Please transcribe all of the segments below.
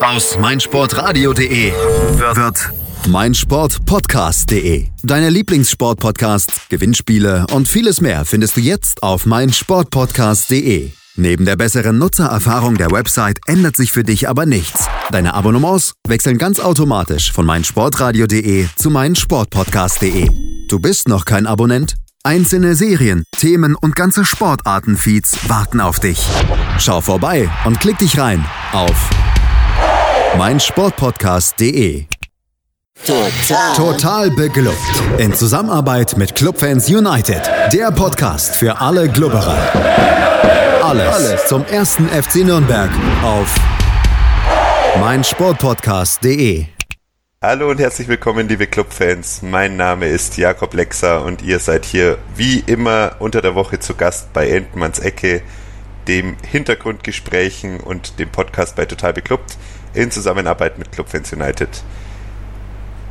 Aus meinsportradio.de wird meinsportpodcast.de. Deine Lieblingssportpodcasts, Gewinnspiele und vieles mehr findest du jetzt auf meinsportpodcast.de. Neben der besseren Nutzererfahrung der Website ändert sich für dich aber nichts. Deine Abonnements wechseln ganz automatisch von meinsportradio.de zu meinsportpodcast.de. Du bist noch kein Abonnent? Einzelne Serien, Themen und ganze Sportartenfeeds warten auf dich. Schau vorbei und klick dich rein auf meinsportpodcast.de. Total. Total beglückt. In Zusammenarbeit mit Clubfans United. Der Podcast für alle Glubberer. Alles, Alles zum ersten FC Nürnberg auf meinsportpodcast.de. Hallo und herzlich willkommen, liebe Clubfans. Mein Name ist Jakob Lexer und ihr seid hier wie immer unter der Woche zu Gast bei Entmanns Ecke, dem Hintergrundgesprächen und dem Podcast bei Total Beklubbt in Zusammenarbeit mit Clubfans United.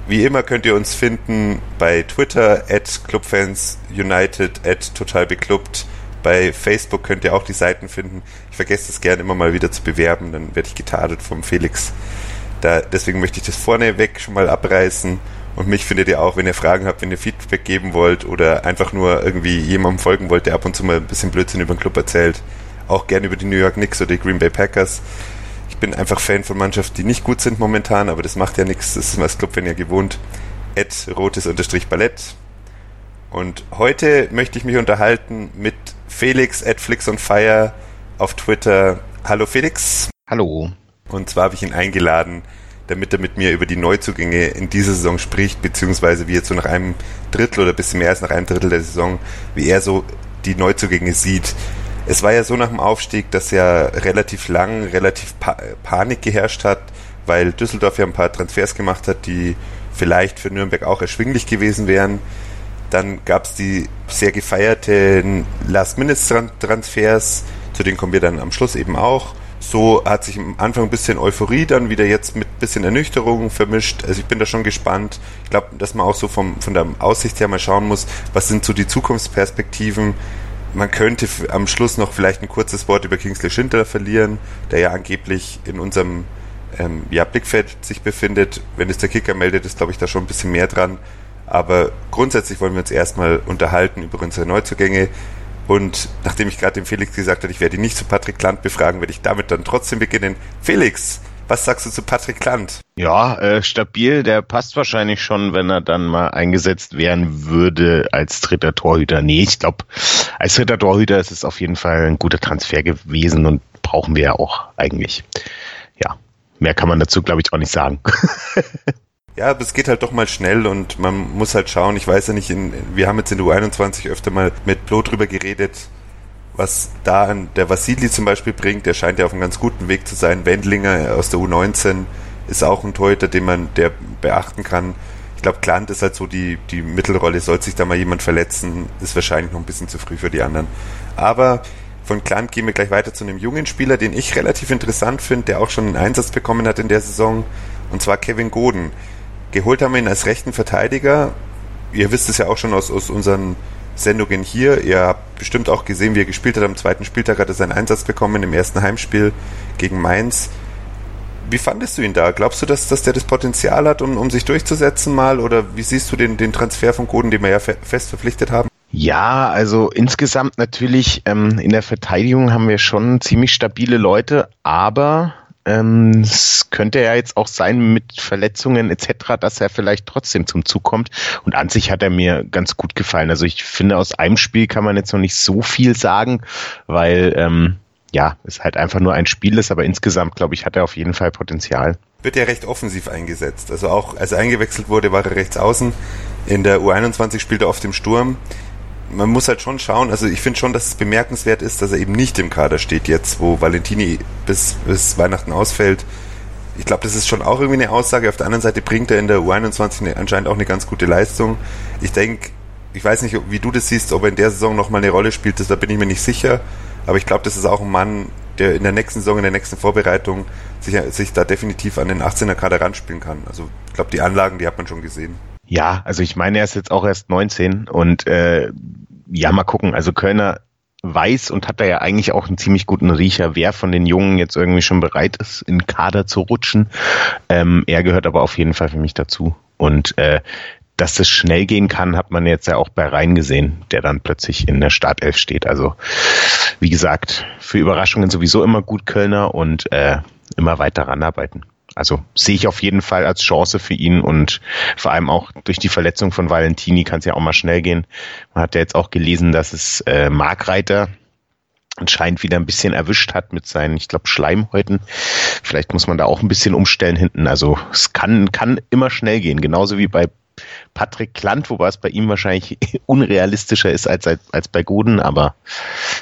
Wie immer könnt ihr uns finden bei Twitter at clubfansunited at totalbeklubbt. Bei Facebook könnt ihr auch die Seiten finden. Ich vergesse das gerne immer mal wieder zu bewerben, dann werde ich getadelt vom Felix. Da, deswegen möchte ich das vorneweg schon mal abreißen. Und mich findet ihr auch, wenn ihr Fragen habt, wenn ihr Feedback geben wollt oder einfach nur irgendwie jemandem folgen wollt, der ab und zu mal ein bisschen Blödsinn über den Club erzählt. Auch gerne über die New York Knicks oder die Green Bay Packers. Ich bin einfach Fan von Mannschaften, die nicht gut sind momentan, aber das macht ja nichts. Das ist als Club, wenn ihr gewohnt. Ed rotes Unterstrich Ballett. Und heute möchte ich mich unterhalten mit Felix at Flix on Fire auf Twitter. Hallo Felix. Hallo. Und zwar habe ich ihn eingeladen, damit er mit mir über die Neuzugänge in dieser Saison spricht, beziehungsweise wie er so nach einem Drittel oder bisschen mehr als nach einem Drittel der Saison, wie er so die Neuzugänge sieht. Es war ja so nach dem Aufstieg, dass ja relativ lang, relativ pa Panik geherrscht hat, weil Düsseldorf ja ein paar Transfers gemacht hat, die vielleicht für Nürnberg auch erschwinglich gewesen wären. Dann gab es die sehr gefeierten Last-Minute-Transfers, zu denen kommen wir dann am Schluss eben auch so hat sich am Anfang ein bisschen Euphorie, dann wieder jetzt mit ein bisschen Ernüchterung vermischt. Also ich bin da schon gespannt. Ich glaube, dass man auch so vom, von der Aussicht her mal schauen muss, was sind so die Zukunftsperspektiven. Man könnte am Schluss noch vielleicht ein kurzes Wort über Kingsley Schindler verlieren, der ja angeblich in unserem ähm, ja, Blickfeld sich befindet. Wenn es der Kicker meldet, ist glaube ich da schon ein bisschen mehr dran. Aber grundsätzlich wollen wir uns erstmal unterhalten über unsere Neuzugänge. Und nachdem ich gerade dem Felix gesagt habe, ich werde ihn nicht zu Patrick Land befragen, werde ich damit dann trotzdem beginnen. Felix, was sagst du zu Patrick Land? Ja, äh, stabil, der passt wahrscheinlich schon, wenn er dann mal eingesetzt werden würde als dritter Torhüter. Nee, ich glaube, als dritter Torhüter ist es auf jeden Fall ein guter Transfer gewesen und brauchen wir ja auch eigentlich. Ja, mehr kann man dazu, glaube ich, auch nicht sagen. Ja, aber es geht halt doch mal schnell und man muss halt schauen. Ich weiß ja nicht, in, wir haben jetzt in der U21 öfter mal mit Blo drüber geredet, was da an der Vasili zum Beispiel bringt. Der scheint ja auf einem ganz guten Weg zu sein. Wendlinger aus der U19 ist auch ein Torhüter, den man der beachten kann. Ich glaube, Klant ist halt so die, die Mittelrolle. Sollte sich da mal jemand verletzen, ist wahrscheinlich noch ein bisschen zu früh für die anderen. Aber von Klant gehen wir gleich weiter zu einem jungen Spieler, den ich relativ interessant finde, der auch schon einen Einsatz bekommen hat in der Saison. Und zwar Kevin Goden. Geholt haben wir ihn als rechten Verteidiger. Ihr wisst es ja auch schon aus, aus unseren Sendungen hier. Ihr habt bestimmt auch gesehen, wie er gespielt hat. Am zweiten Spieltag hat er seinen Einsatz bekommen im ersten Heimspiel gegen Mainz. Wie fandest du ihn da? Glaubst du, dass, dass der das Potenzial hat, um, um sich durchzusetzen mal? Oder wie siehst du den, den Transfer von Goden, den wir ja fe fest verpflichtet haben? Ja, also insgesamt natürlich ähm, in der Verteidigung haben wir schon ziemlich stabile Leute, aber ähm, es könnte ja jetzt auch sein mit Verletzungen etc., dass er vielleicht trotzdem zum Zug kommt. Und an sich hat er mir ganz gut gefallen. Also ich finde, aus einem Spiel kann man jetzt noch nicht so viel sagen, weil ähm, ja, es halt einfach nur ein Spiel ist, aber insgesamt, glaube ich, hat er auf jeden Fall Potenzial. Wird ja recht offensiv eingesetzt. Also auch als er eingewechselt wurde, war er rechts außen. In der U21 spielt er oft im Sturm man muss halt schon schauen, also ich finde schon, dass es bemerkenswert ist, dass er eben nicht im Kader steht jetzt, wo Valentini bis, bis Weihnachten ausfällt. Ich glaube, das ist schon auch irgendwie eine Aussage. Auf der anderen Seite bringt er in der U21 anscheinend auch eine ganz gute Leistung. Ich denke, ich weiß nicht, wie du das siehst, ob er in der Saison nochmal eine Rolle spielt, das, da bin ich mir nicht sicher. Aber ich glaube, das ist auch ein Mann, der in der nächsten Saison, in der nächsten Vorbereitung sich, sich da definitiv an den 18er Kader ranspielen kann. Also ich glaube, die Anlagen, die hat man schon gesehen. Ja, also ich meine, er ist jetzt auch erst 19 und äh, ja, mal gucken. Also Kölner weiß und hat da ja eigentlich auch einen ziemlich guten Riecher, wer von den Jungen jetzt irgendwie schon bereit ist, in Kader zu rutschen. Ähm, er gehört aber auf jeden Fall für mich dazu. Und äh, dass das schnell gehen kann, hat man jetzt ja auch bei Rhein gesehen, der dann plötzlich in der Startelf steht. Also wie gesagt, für Überraschungen sowieso immer gut Kölner und äh, immer weiter ranarbeiten. Also sehe ich auf jeden Fall als Chance für ihn und vor allem auch durch die Verletzung von Valentini kann es ja auch mal schnell gehen. Man hat ja jetzt auch gelesen, dass es äh, Markreiter anscheinend wieder ein bisschen erwischt hat mit seinen, ich glaube, Schleimhäuten. Vielleicht muss man da auch ein bisschen umstellen hinten. Also es kann, kann immer schnell gehen, genauso wie bei Patrick Klant, wobei es bei ihm wahrscheinlich unrealistischer ist als, als bei Goden, aber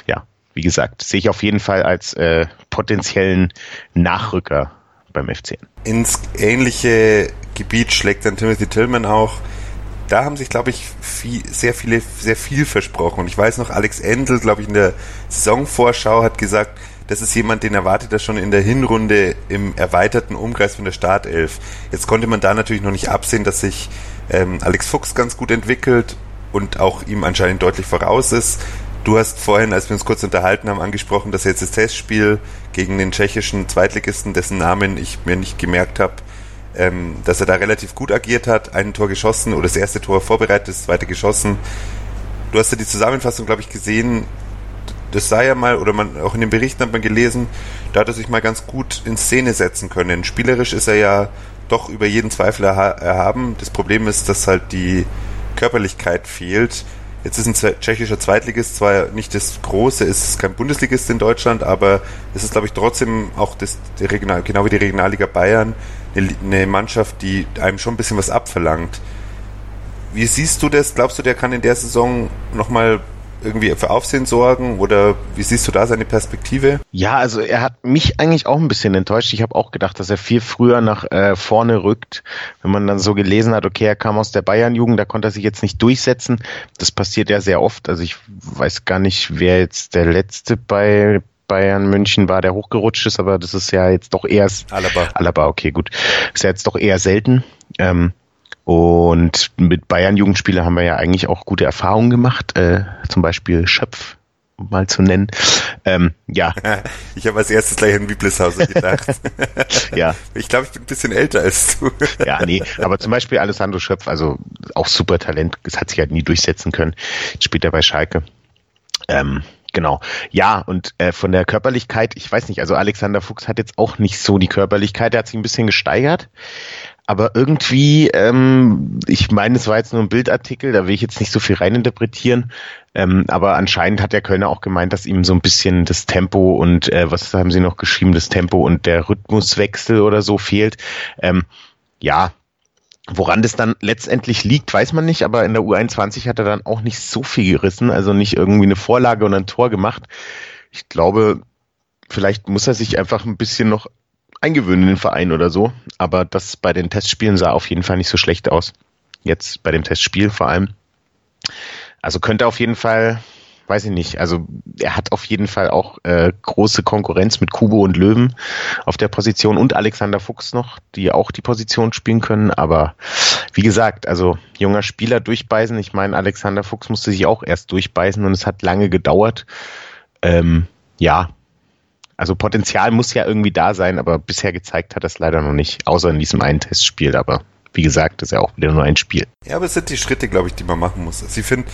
ja, wie gesagt, sehe ich auf jeden Fall als äh, potenziellen Nachrücker beim FCN. Ins ähnliche Gebiet schlägt dann Timothy Tillman auch. Da haben sich, glaube ich, viel, sehr viele, sehr viel versprochen. Und ich weiß noch, Alex Endel, glaube ich, in der Saisonvorschau hat gesagt, das ist jemand, den erwartet er schon in der Hinrunde im erweiterten Umkreis von der Startelf. Jetzt konnte man da natürlich noch nicht absehen, dass sich ähm, Alex Fuchs ganz gut entwickelt und auch ihm anscheinend deutlich voraus ist. Du hast vorhin, als wir uns kurz unterhalten haben, angesprochen, dass jetzt das Testspiel gegen den tschechischen Zweitligisten, dessen Namen ich mir nicht gemerkt habe, ähm, dass er da relativ gut agiert hat, ein Tor geschossen oder das erste Tor vorbereitet, das zweite geschossen. Du hast ja die Zusammenfassung, glaube ich, gesehen. Das sei ja mal, oder man auch in den Berichten hat man gelesen, da hat er sich mal ganz gut in Szene setzen können. Spielerisch ist er ja doch über jeden Zweifel erha erhaben. Das Problem ist, dass halt die Körperlichkeit fehlt. Jetzt ist ein tschechischer Zweitligist zwar nicht das große, ist kein Bundesligist in Deutschland, aber es ist, glaube ich, trotzdem auch das, Regional, genau wie die Regionalliga Bayern eine, eine Mannschaft, die einem schon ein bisschen was abverlangt. Wie siehst du das? Glaubst du, der kann in der Saison nochmal irgendwie für Aufsehen sorgen oder wie siehst du da seine Perspektive? Ja, also er hat mich eigentlich auch ein bisschen enttäuscht. Ich habe auch gedacht, dass er viel früher nach äh, vorne rückt. Wenn man dann so gelesen hat, okay, er kam aus der Bayern-Jugend, da konnte er sich jetzt nicht durchsetzen. Das passiert ja sehr oft. Also ich weiß gar nicht, wer jetzt der letzte bei Bayern München war, der hochgerutscht ist, aber das ist ja jetzt doch eher Alaba. Alaba, okay, gut. Ist ja jetzt doch eher selten. Ähm, und mit Bayern-Jugendspieler haben wir ja eigentlich auch gute Erfahrungen gemacht, äh, zum Beispiel Schöpf mal zu nennen. Ähm, ja. Ich habe als erstes gleich an Bibelshauser gedacht. ja. Ich glaube, ich bin ein bisschen älter als du. ja, nee, aber zum Beispiel Alessandro Schöpf, also auch super Talent, das hat sich halt nie durchsetzen können. Später bei Schalke. Ähm, Genau. Ja, und äh, von der Körperlichkeit, ich weiß nicht, also Alexander Fuchs hat jetzt auch nicht so die Körperlichkeit, der hat sich ein bisschen gesteigert. Aber irgendwie, ähm, ich meine, es war jetzt nur ein Bildartikel, da will ich jetzt nicht so viel reininterpretieren. Ähm, aber anscheinend hat der Kölner auch gemeint, dass ihm so ein bisschen das Tempo und äh, was haben sie noch geschrieben, das Tempo und der Rhythmuswechsel oder so fehlt. Ähm, ja, Woran das dann letztendlich liegt, weiß man nicht, aber in der U21 hat er dann auch nicht so viel gerissen, also nicht irgendwie eine Vorlage und ein Tor gemacht. Ich glaube, vielleicht muss er sich einfach ein bisschen noch eingewöhnen in den Verein oder so. Aber das bei den Testspielen sah auf jeden Fall nicht so schlecht aus. Jetzt bei dem Testspiel vor allem. Also könnte auf jeden Fall, weiß ich nicht, also er hat auf jeden Fall auch äh, große Konkurrenz mit Kubo und Löwen auf der Position und Alexander Fuchs noch, die auch die Position spielen können. Aber wie gesagt, also junger Spieler durchbeißen. Ich meine, Alexander Fuchs musste sich auch erst durchbeißen und es hat lange gedauert. Ähm, ja, also Potenzial muss ja irgendwie da sein, aber bisher gezeigt hat das leider noch nicht, außer in diesem einen Testspiel. Aber wie gesagt, das ist ja auch wieder nur ein Spiel. Ja, aber es sind die Schritte, glaube ich, die man machen muss. Also ich finde,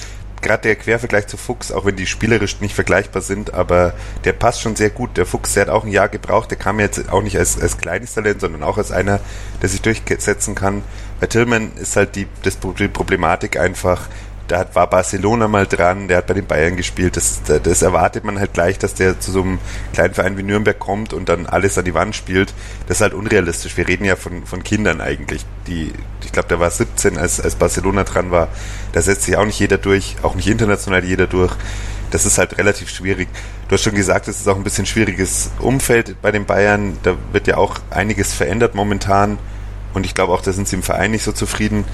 gerade der Quervergleich zu Fuchs, auch wenn die spielerisch nicht vergleichbar sind, aber der passt schon sehr gut. Der Fuchs, der hat auch ein Jahr gebraucht, der kam jetzt auch nicht als, als kleines Talent, sondern auch als einer, der sich durchsetzen kann. Bei Tillman ist halt die, das, die Problematik einfach, da war Barcelona mal dran, der hat bei den Bayern gespielt. Das, das erwartet man halt gleich, dass der zu so einem kleinen Verein wie Nürnberg kommt und dann alles an die Wand spielt. Das ist halt unrealistisch. Wir reden ja von, von Kindern eigentlich. Die, ich glaube, der war 17, als, als Barcelona dran war. Da setzt sich auch nicht jeder durch, auch nicht international jeder durch. Das ist halt relativ schwierig. Du hast schon gesagt, es ist auch ein bisschen schwieriges Umfeld bei den Bayern. Da wird ja auch einiges verändert momentan. Und ich glaube auch, da sind sie im Verein nicht so zufrieden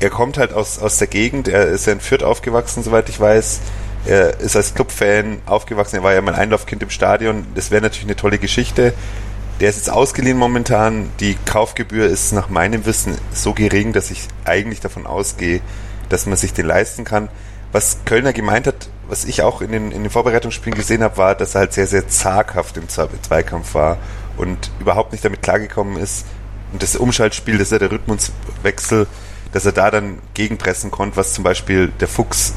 er kommt halt aus, aus der Gegend, er ist ja in Fürth aufgewachsen, soweit ich weiß. Er ist als Clubfan aufgewachsen, er war ja mein Einlaufkind im Stadion. Das wäre natürlich eine tolle Geschichte. Der ist jetzt ausgeliehen momentan. Die Kaufgebühr ist nach meinem Wissen so gering, dass ich eigentlich davon ausgehe, dass man sich den leisten kann. was Kölner gemeint hat, was ich auch in den, in den Vorbereitungsspielen gesehen habe, war, dass er halt sehr, sehr zaghaft im Zweikampf war und überhaupt nicht damit klargekommen ist. Und das Umschaltspiel, das ist ja der Rhythmuswechsel, dass er da dann gegenpressen konnte, was zum Beispiel der Fuchs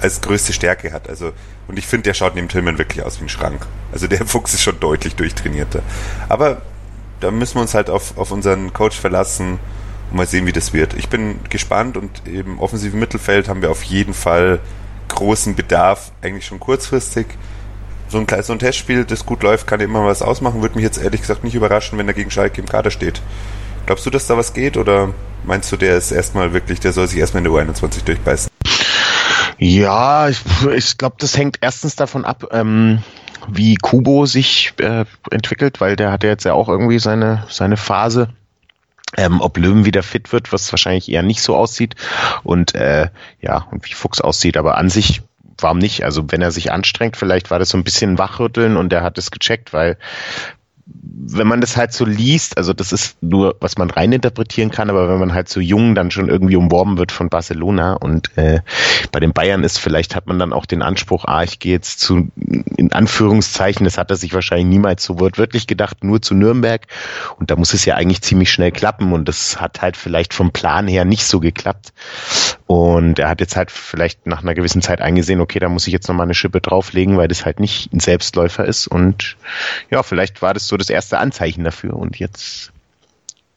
als größte Stärke hat. Also, und ich finde, der schaut neben Tillman wirklich aus wie ein Schrank. Also der Fuchs ist schon deutlich durchtrainierter. Aber da müssen wir uns halt auf, auf unseren Coach verlassen und mal sehen, wie das wird. Ich bin gespannt und im offensiven Mittelfeld haben wir auf jeden Fall großen Bedarf, eigentlich schon kurzfristig. So ein, so ein Testspiel, das gut läuft, kann ja immer was ausmachen. Würde mich jetzt ehrlich gesagt nicht überraschen, wenn er gegen Schalke im Kader steht. Glaubst du, dass da was geht oder meinst du, der ist erstmal wirklich, der soll sich erstmal in der U21 durchbeißen? Ja, ich, ich glaube, das hängt erstens davon ab, ähm, wie Kubo sich äh, entwickelt, weil der hat ja jetzt ja auch irgendwie seine, seine Phase. Ähm, ob Löwen wieder fit wird, was wahrscheinlich eher nicht so aussieht. Und äh, ja, und wie Fuchs aussieht, aber an sich warum nicht? Also wenn er sich anstrengt, vielleicht war das so ein bisschen Wachrütteln und er hat es gecheckt, weil wenn man das halt so liest, also das ist nur, was man reininterpretieren kann, aber wenn man halt so jung dann schon irgendwie umworben wird von Barcelona und äh, bei den Bayern ist, vielleicht hat man dann auch den Anspruch, ah, ich gehe jetzt zu, in Anführungszeichen, das hat er sich wahrscheinlich niemals so wortwörtlich gedacht, nur zu Nürnberg. Und da muss es ja eigentlich ziemlich schnell klappen und das hat halt vielleicht vom Plan her nicht so geklappt und er hat jetzt halt vielleicht nach einer gewissen Zeit eingesehen, okay, da muss ich jetzt nochmal eine Schippe drauflegen, weil das halt nicht ein Selbstläufer ist und ja, vielleicht war das so das erste Anzeichen dafür und jetzt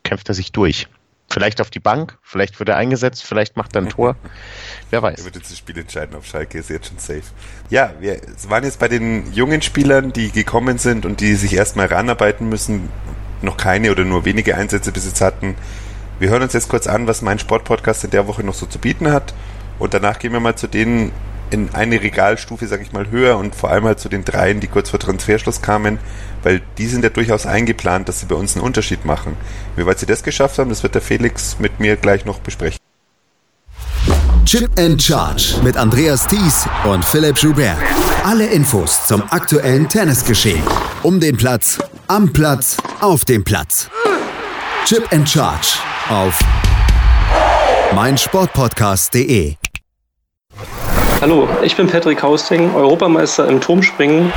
kämpft er sich durch. Vielleicht auf die Bank, vielleicht wird er eingesetzt, vielleicht macht er ein Tor. Wer weiß. Er wird jetzt das Spiel entscheiden auf Schalke, ist jetzt schon safe. Ja, wir waren jetzt bei den jungen Spielern, die gekommen sind und die sich erstmal ranarbeiten müssen, noch keine oder nur wenige Einsätze bis jetzt hatten. Wir hören uns jetzt kurz an, was mein Sportpodcast in der Woche noch so zu bieten hat. Und danach gehen wir mal zu denen in eine Regalstufe, sag ich mal, höher und vor allem halt zu den dreien, die kurz vor Transferschluss kamen, weil die sind ja durchaus eingeplant, dass sie bei uns einen Unterschied machen. Wie weit sie das geschafft haben, das wird der Felix mit mir gleich noch besprechen. Chip and Charge mit Andreas Thies und Philipp Joubert. Alle Infos zum aktuellen Tennisgeschehen. Um den Platz, am Platz, auf dem Platz. Chip and Charge auf meinsportpodcast.de. Hallo, ich bin Patrick Hausting, Europameister im Turmspringen.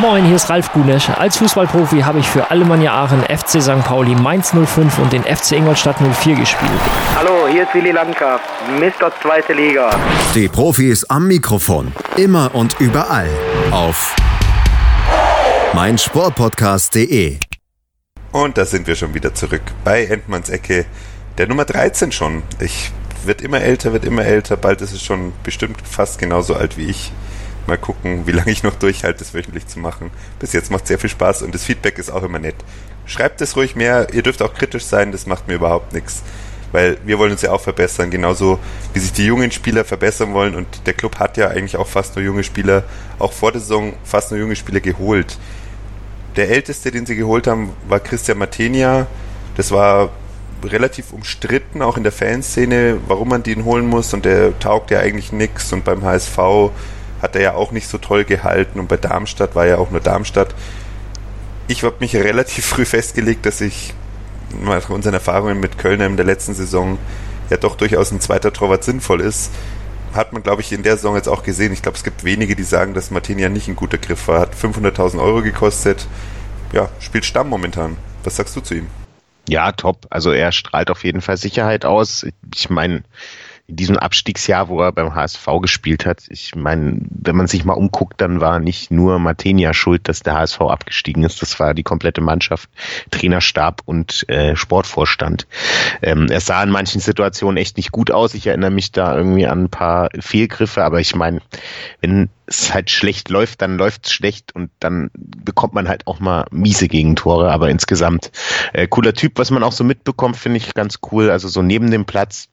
Moin, hier ist Ralf Gunesch. Als Fußballprofi habe ich für Alemannia Aachen, FC St. Pauli, Mainz 05 und den FC Ingolstadt 04 gespielt. Hallo, hier ist Willi Landgraf, Mr. Zweite Liga. Die Profis am Mikrofon. Immer und überall. Auf meinsportpodcast.de. Und da sind wir schon wieder zurück bei Endmanns Ecke. Der Nummer 13 schon. Ich wird immer älter, wird immer älter. Bald ist es schon bestimmt fast genauso alt wie ich. Mal gucken, wie lange ich noch durchhalte, das wöchentlich zu machen. Bis jetzt macht sehr viel Spaß und das Feedback ist auch immer nett. Schreibt es ruhig mehr. Ihr dürft auch kritisch sein, das macht mir überhaupt nichts. Weil wir wollen uns ja auch verbessern, genauso wie sich die jungen Spieler verbessern wollen. Und der Club hat ja eigentlich auch fast nur junge Spieler, auch vor der Saison fast nur junge Spieler geholt. Der älteste, den sie geholt haben, war Christian Matenia. Das war relativ umstritten, auch in der Fanszene, warum man den holen muss. Und der taugt ja eigentlich nichts. Und beim HSV hat er ja auch nicht so toll gehalten. Und bei Darmstadt war ja auch nur Darmstadt. Ich habe mich relativ früh festgelegt, dass ich nach unseren Erfahrungen mit Kölner in der letzten Saison ja doch durchaus ein zweiter Torwart sinnvoll ist. Hat man, glaube ich, in der Saison jetzt auch gesehen. Ich glaube, es gibt wenige, die sagen, dass Martinia nicht ein guter Griff war. Hat 500.000 Euro gekostet. Ja, spielt Stamm momentan. Was sagst du zu ihm? Ja, top. Also er strahlt auf jeden Fall Sicherheit aus. Ich meine, in diesem Abstiegsjahr, wo er beim HSV gespielt hat, ich meine, wenn man sich mal umguckt, dann war nicht nur Martenia schuld, dass der HSV abgestiegen ist. Das war die komplette Mannschaft, Trainerstab und äh, Sportvorstand. Ähm, es sah in manchen Situationen echt nicht gut aus. Ich erinnere mich da irgendwie an ein paar Fehlgriffe, aber ich meine, wenn es halt schlecht läuft, dann läuft es schlecht und dann bekommt man halt auch mal miese Gegentore. Aber insgesamt äh, cooler Typ, was man auch so mitbekommt, finde ich ganz cool. Also so neben dem Platz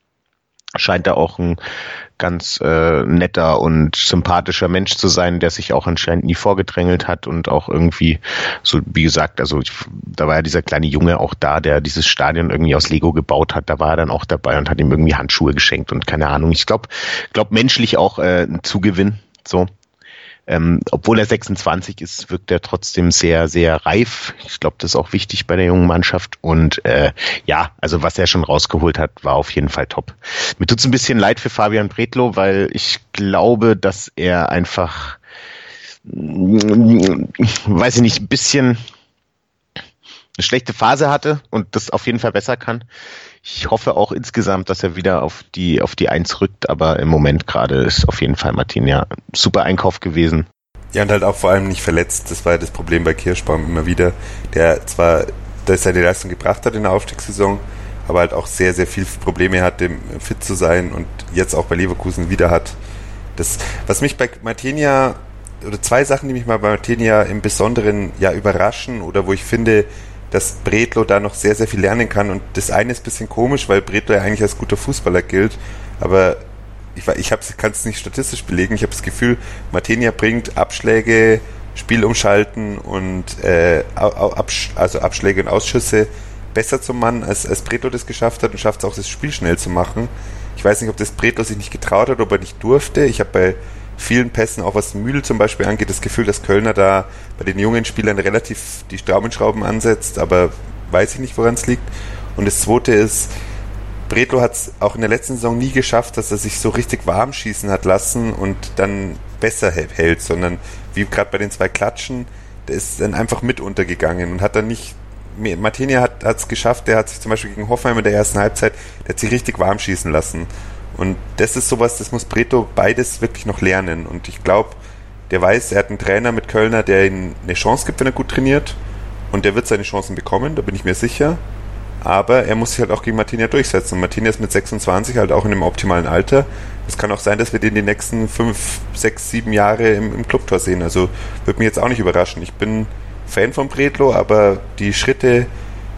scheint er auch ein ganz äh, netter und sympathischer Mensch zu sein, der sich auch anscheinend nie vorgedrängelt hat und auch irgendwie, so wie gesagt, also ich, da war ja dieser kleine Junge auch da, der dieses Stadion irgendwie aus Lego gebaut hat, da war er dann auch dabei und hat ihm irgendwie Handschuhe geschenkt und keine Ahnung. Ich glaube, glaube menschlich auch äh, ein Zugewinn. So. Ähm, obwohl er 26 ist, wirkt er trotzdem sehr, sehr reif. Ich glaube, das ist auch wichtig bei der jungen Mannschaft. Und äh, ja, also was er schon rausgeholt hat, war auf jeden Fall top. Mir tut's ein bisschen leid für Fabian Bretlo, weil ich glaube, dass er einfach, weiß ich nicht, ein bisschen eine schlechte Phase hatte und das auf jeden Fall besser kann. Ich hoffe auch insgesamt, dass er wieder auf die, auf die Eins rückt, aber im Moment gerade ist auf jeden Fall Martin ja super Einkauf gewesen. Ja, und halt auch vor allem nicht verletzt. Das war ja das Problem bei Kirschbaum immer wieder, der zwar, dass er die Leistung gebracht hat in der Aufstiegssaison, aber halt auch sehr, sehr viel Probleme hatte, fit zu sein und jetzt auch bei Leverkusen wieder hat. Das, was mich bei Martinia, oder zwei Sachen, die mich mal bei Martinia im Besonderen ja überraschen oder wo ich finde, dass Bredlo da noch sehr, sehr viel lernen kann. Und das eine ist ein bisschen komisch, weil Bredlo ja eigentlich als guter Fußballer gilt. Aber ich, ich kann es nicht statistisch belegen. Ich habe das Gefühl, Martinia bringt Abschläge, Spiel umschalten und äh, Absch also Abschläge und Ausschüsse besser zum Mann, als, als Bredlo das geschafft hat und schafft es auch, das Spiel schnell zu machen. Ich weiß nicht, ob das Bredlo sich nicht getraut hat, ob er nicht durfte. Ich habe bei vielen Pässen, auch was Mühl zum Beispiel angeht, das Gefühl, dass Kölner da bei den jungen Spielern relativ die Straumenschrauben ansetzt, aber weiß ich nicht, woran es liegt. Und das zweite ist, Bretlo hat es auch in der letzten Saison nie geschafft, dass er sich so richtig warm schießen hat lassen und dann besser hält, sondern wie gerade bei den zwei Klatschen, der ist dann einfach mit untergegangen und hat dann nicht Martinia hat es geschafft, der hat sich zum Beispiel gegen Hoffenheim in der ersten Halbzeit, der hat sich richtig warm schießen lassen. Und das ist sowas, das muss Preto beides wirklich noch lernen. Und ich glaube, der weiß, er hat einen Trainer mit Kölner, der ihm eine Chance gibt, wenn er gut trainiert. Und der wird seine Chancen bekommen, da bin ich mir sicher. Aber er muss sich halt auch gegen Martinia durchsetzen. Und Martinia ist mit 26 halt auch in einem optimalen Alter. Es kann auch sein, dass wir den die nächsten fünf, sechs, sieben Jahre im, im Clubtor sehen. Also würde mich jetzt auch nicht überraschen. Ich bin Fan von Bredlo, aber die Schritte,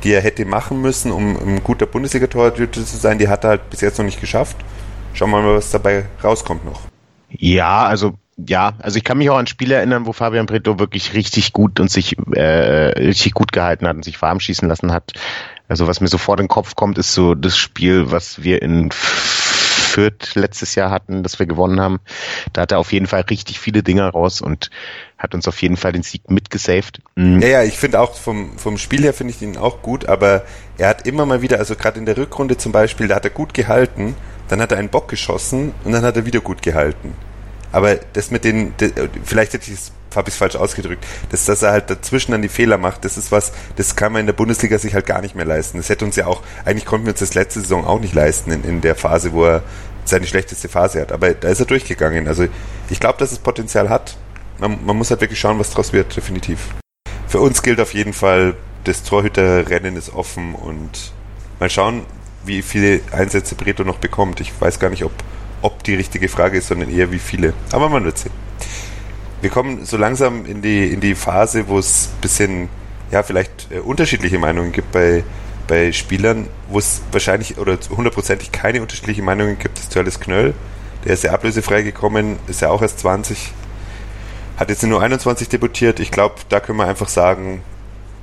die er hätte machen müssen, um ein guter Bundesliga-Torhüter zu sein, die hat er halt bis jetzt noch nicht geschafft. Schauen wir mal, was dabei rauskommt noch. Ja, also ja, also ich kann mich auch an Spiele erinnern, wo Fabian Preto wirklich richtig gut und sich äh, richtig gut gehalten hat und sich warm schießen lassen hat. Also was mir sofort in den Kopf kommt, ist so das Spiel, was wir in Fürth letztes Jahr hatten, das wir gewonnen haben. Da hat er auf jeden Fall richtig viele Dinger raus und hat uns auf jeden Fall den Sieg mitgesaved. Mhm. Ja, ja, ich finde auch vom, vom Spiel her finde ich ihn auch gut, aber er hat immer mal wieder, also gerade in der Rückrunde zum Beispiel, da hat er gut gehalten, dann hat er einen Bock geschossen und dann hat er wieder gut gehalten. Aber das mit den, vielleicht hätte ich es habe ich es falsch ausgedrückt, dass, dass er halt dazwischen dann die Fehler macht, das ist was, das kann man in der Bundesliga sich halt gar nicht mehr leisten. Das hätte uns ja auch, eigentlich konnten wir uns das letzte Saison auch nicht leisten, in, in der Phase, wo er seine schlechteste Phase hat. Aber da ist er durchgegangen. Also ich glaube, dass es Potenzial hat. Man, man muss halt wirklich schauen, was draus wird, definitiv. Für uns gilt auf jeden Fall, das Torhüterrennen ist offen und mal schauen, wie viele Einsätze Breto noch bekommt. Ich weiß gar nicht, ob, ob die richtige Frage ist, sondern eher wie viele. Aber man wird sehen. Wir kommen so langsam in die, in die Phase, wo es ein bisschen, ja, vielleicht äh, unterschiedliche Meinungen gibt bei, bei Spielern, wo es wahrscheinlich oder hundertprozentig keine unterschiedlichen Meinungen gibt, ist Törles Knöll. Der ist ja ablösefrei gekommen, ist ja auch erst 20, hat jetzt nur 21 debütiert. Ich glaube, da können wir einfach sagen,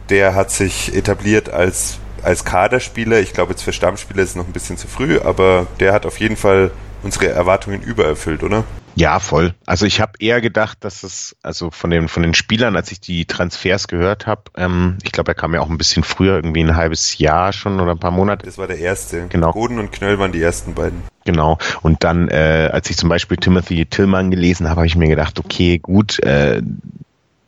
der hat sich etabliert als als Kaderspieler, ich glaube jetzt für Stammspieler ist es noch ein bisschen zu früh, aber der hat auf jeden Fall unsere Erwartungen übererfüllt, oder? Ja, voll. Also ich habe eher gedacht, dass es, also von den, von den Spielern, als ich die Transfers gehört habe, ähm, ich glaube, er kam ja auch ein bisschen früher, irgendwie ein halbes Jahr schon oder ein paar Monate. Das war der erste. Genau. Goden und Knöll waren die ersten beiden. Genau. Und dann, äh, als ich zum Beispiel Timothy Tillman gelesen habe, habe ich mir gedacht, okay, gut, äh,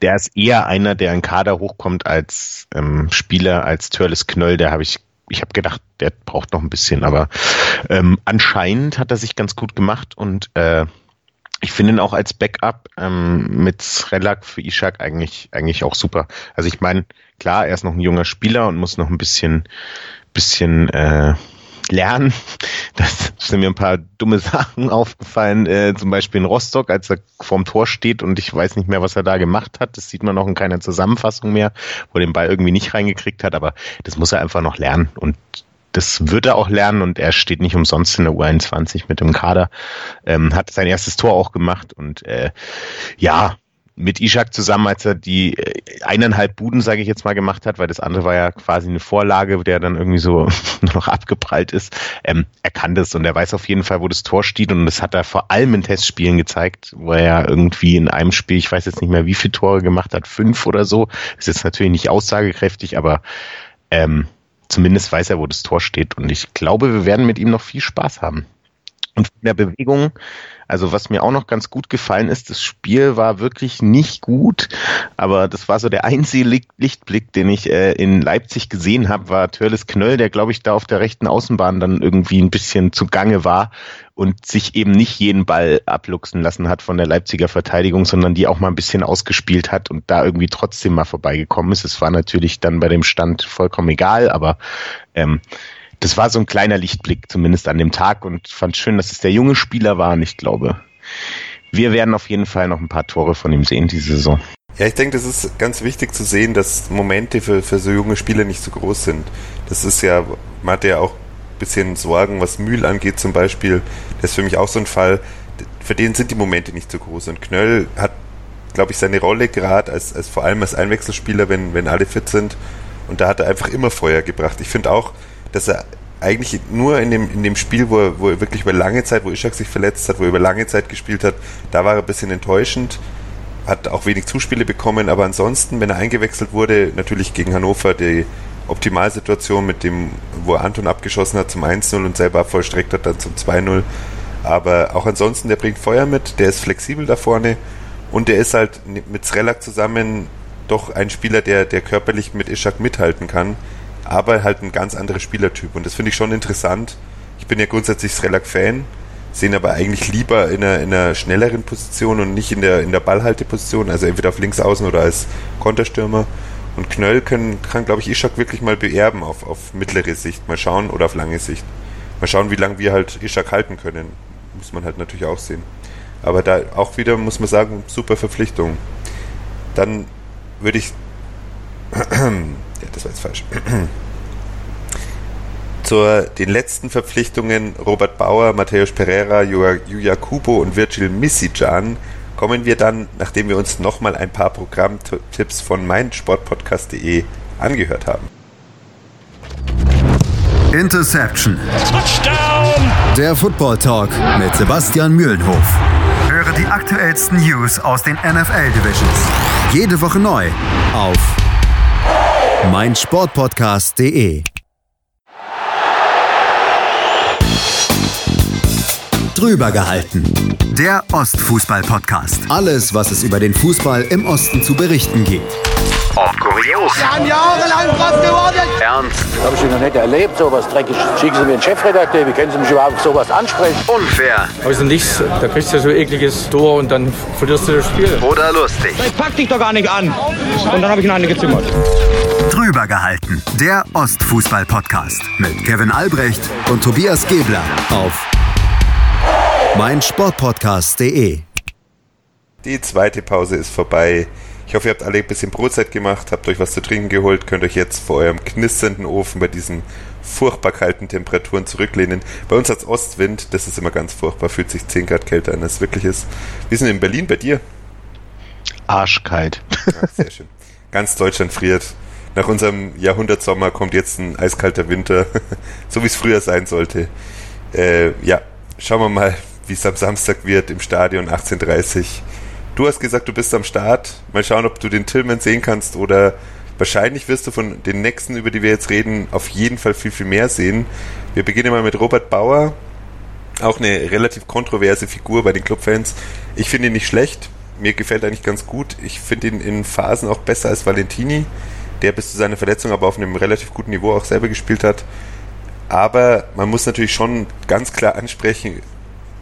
der ist eher einer, der in Kader hochkommt als ähm, Spieler, als Törles Knöll. Der habe ich, ich habe gedacht, der braucht noch ein bisschen, aber ähm, anscheinend hat er sich ganz gut gemacht und äh, ich finde ihn auch als Backup ähm, mit Relak für Ishak eigentlich, eigentlich auch super. Also ich meine, klar, er ist noch ein junger Spieler und muss noch ein bisschen, bisschen äh, lernen. Das sind mir ein paar dumme Sachen aufgefallen, äh, zum Beispiel in Rostock, als er vorm Tor steht und ich weiß nicht mehr, was er da gemacht hat. Das sieht man auch in keiner Zusammenfassung mehr, wo er den Ball irgendwie nicht reingekriegt hat, aber das muss er einfach noch lernen und das wird er auch lernen und er steht nicht umsonst in der U21 mit dem Kader, ähm, hat sein erstes Tor auch gemacht und äh, ja, mit Ishak zusammen, als er die äh, eineinhalb Buden, sage ich jetzt mal, gemacht hat, weil das andere war ja quasi eine Vorlage, der dann irgendwie so noch abgeprallt ist. Ähm, er kann das und er weiß auf jeden Fall, wo das Tor steht und das hat er vor allem in Testspielen gezeigt, wo er ja irgendwie in einem Spiel, ich weiß jetzt nicht mehr, wie viele Tore gemacht hat, fünf oder so. Ist jetzt natürlich nicht aussagekräftig, aber ähm, zumindest weiß er, wo das Tor steht und ich glaube, wir werden mit ihm noch viel Spaß haben. Und von der Bewegung, also was mir auch noch ganz gut gefallen ist, das Spiel war wirklich nicht gut, aber das war so der einzige Lichtblick, den ich äh, in Leipzig gesehen habe, war Törles Knöll, der glaube ich da auf der rechten Außenbahn dann irgendwie ein bisschen zugange war und sich eben nicht jeden Ball abluchsen lassen hat von der Leipziger Verteidigung, sondern die auch mal ein bisschen ausgespielt hat und da irgendwie trotzdem mal vorbeigekommen ist. Es war natürlich dann bei dem Stand vollkommen egal, aber ähm, das war so ein kleiner Lichtblick, zumindest an dem Tag und fand schön, dass es der junge Spieler war und ich glaube, wir werden auf jeden Fall noch ein paar Tore von ihm sehen diese Saison. Ja, ich denke, das ist ganz wichtig zu sehen, dass Momente für, für so junge Spieler nicht so groß sind. Das ist ja, man hatte ja auch ein bisschen Sorgen, was Mühl angeht zum Beispiel. Das ist für mich auch so ein Fall. Für den sind die Momente nicht so groß. Und Knöll hat, glaube ich, seine Rolle gerade als, als vor allem als Einwechselspieler, wenn, wenn alle fit sind. Und da hat er einfach immer Feuer gebracht. Ich finde auch, dass er eigentlich nur in dem, in dem Spiel, wo er, wo er wirklich über lange Zeit, wo Ishak sich verletzt hat, wo er über lange Zeit gespielt hat, da war er ein bisschen enttäuschend, hat auch wenig Zuspiele bekommen, aber ansonsten, wenn er eingewechselt wurde, natürlich gegen Hannover die Optimalsituation mit dem, wo Anton abgeschossen hat zum 1-0 und selber vollstreckt hat dann zum 2-0. Aber auch ansonsten, der bringt Feuer mit, der ist flexibel da vorne und der ist halt mit Srelak zusammen doch ein Spieler, der, der körperlich mit Ishak mithalten kann aber halt ein ganz anderer Spielertyp. Und das finde ich schon interessant. Ich bin ja grundsätzlich Srelak-Fan, sehen aber eigentlich lieber in einer, in einer schnelleren Position und nicht in der, in der Ballhalteposition, also entweder auf links außen oder als Konterstürmer. Und Knöll können, kann, glaube ich, Ishak wirklich mal beerben auf, auf mittlere Sicht. Mal schauen oder auf lange Sicht. Mal schauen, wie lange wir halt Ishak halten können. Muss man halt natürlich auch sehen. Aber da auch wieder, muss man sagen, super Verpflichtung. Dann würde ich das war jetzt falsch. Zu den letzten Verpflichtungen Robert Bauer, Matthäus Pereira, Julia Kubo und Virgil Misijan kommen wir dann, nachdem wir uns nochmal ein paar Programmtipps von meinsportpodcast.de angehört haben. Interception. Touchdown. Der Football Talk mit Sebastian Mühlenhof. Höre die aktuellsten News aus den NFL Divisions. Jede Woche neu auf meinsportpodcast.de. Drüber gehalten. Der Ostfußball-Podcast. Alles, was es über den Fußball im Osten zu berichten gibt. Auch kurios. Wir haben jahrelang was geworden. Ernst. Habe ich noch nicht erlebt, sowas dreckig. Schicken Sie mir einen Chefredakteur, wie können Sie mich überhaupt sowas ansprechen? Unfair. Dem Nichts, da kriegst du so ein ekliges Tor und dann verlierst du das Spiel. Oder lustig. Ich pack dich doch gar nicht an. Und dann habe ich ihn eine gezimmert. Drüber gehalten. Der Ostfußball-Podcast mit Kevin Albrecht und Tobias Gebler auf meinsportpodcast.de. Die zweite Pause ist vorbei. Ich hoffe, ihr habt alle ein bisschen Brotzeit gemacht, habt euch was zu trinken geholt, könnt euch jetzt vor eurem knisternden Ofen bei diesen furchtbar kalten Temperaturen zurücklehnen. Bei uns hat Ostwind, das ist immer ganz furchtbar, fühlt sich 10 Grad kälter an, als es wirklich ist. Wie ist denn in Berlin bei dir? Arschkalt. Ach, sehr schön. Ganz Deutschland friert. Nach unserem Jahrhundertsommer kommt jetzt ein eiskalter Winter, so wie es früher sein sollte. Äh, ja, schauen wir mal, wie es am Samstag wird im Stadion 18.30 Du hast gesagt, du bist am Start. Mal schauen, ob du den Tillman sehen kannst oder wahrscheinlich wirst du von den nächsten, über die wir jetzt reden, auf jeden Fall viel, viel mehr sehen. Wir beginnen mal mit Robert Bauer. Auch eine relativ kontroverse Figur bei den Clubfans. Ich finde ihn nicht schlecht. Mir gefällt er eigentlich ganz gut. Ich finde ihn in Phasen auch besser als Valentini der bis zu seiner Verletzung aber auf einem relativ guten Niveau auch selber gespielt hat. Aber man muss natürlich schon ganz klar ansprechen,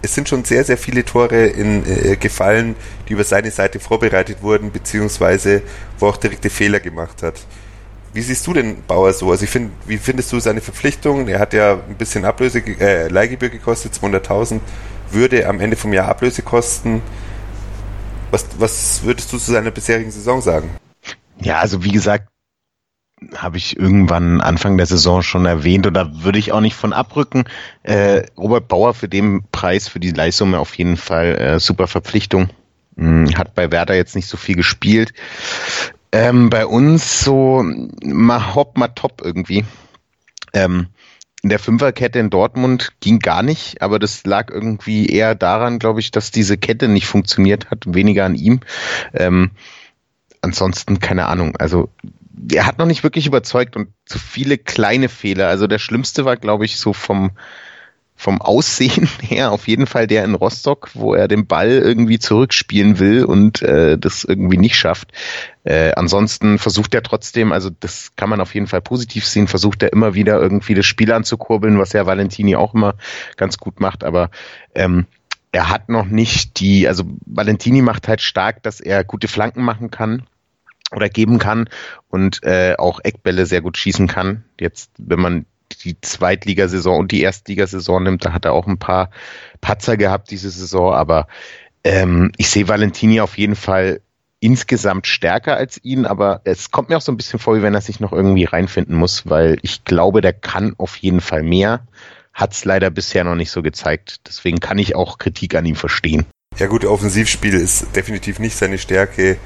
es sind schon sehr, sehr viele Tore in, äh, gefallen, die über seine Seite vorbereitet wurden, beziehungsweise wo auch direkte Fehler gemacht hat. Wie siehst du den Bauer so? Also ich finde, wie findest du seine Verpflichtung? Er hat ja ein bisschen Ablöse, äh, Leihgebühr gekostet, 200.000, würde am Ende vom Jahr Ablöse kosten. Was, was würdest du zu seiner bisherigen Saison sagen? Ja, also wie gesagt, habe ich irgendwann Anfang der Saison schon erwähnt da würde ich auch nicht von abrücken. Äh, Robert Bauer für den Preis, für die Leistung auf jeden Fall äh, super Verpflichtung. Hm, hat bei Werder jetzt nicht so viel gespielt. Ähm, bei uns so mal hopp, mal top irgendwie. Ähm, in der Fünferkette in Dortmund ging gar nicht, aber das lag irgendwie eher daran, glaube ich, dass diese Kette nicht funktioniert hat, weniger an ihm. Ähm, ansonsten keine Ahnung. Also er hat noch nicht wirklich überzeugt und zu viele kleine Fehler. Also der schlimmste war, glaube ich, so vom vom Aussehen her auf jeden Fall der in Rostock, wo er den Ball irgendwie zurückspielen will und äh, das irgendwie nicht schafft. Äh, ansonsten versucht er trotzdem, also das kann man auf jeden Fall positiv sehen, versucht er immer wieder irgendwie das Spiel anzukurbeln, was ja Valentini auch immer ganz gut macht, aber ähm, er hat noch nicht die, also Valentini macht halt stark, dass er gute Flanken machen kann oder geben kann und äh, auch Eckbälle sehr gut schießen kann. Jetzt, wenn man die Zweitligasaison und die Erstligasaison nimmt, da hat er auch ein paar Patzer gehabt diese Saison, aber ähm, ich sehe Valentini auf jeden Fall insgesamt stärker als ihn, aber es kommt mir auch so ein bisschen vor, wie wenn er sich noch irgendwie reinfinden muss, weil ich glaube, der kann auf jeden Fall mehr, hat es leider bisher noch nicht so gezeigt. Deswegen kann ich auch Kritik an ihm verstehen. Ja gut, Offensivspiel ist definitiv nicht seine Stärke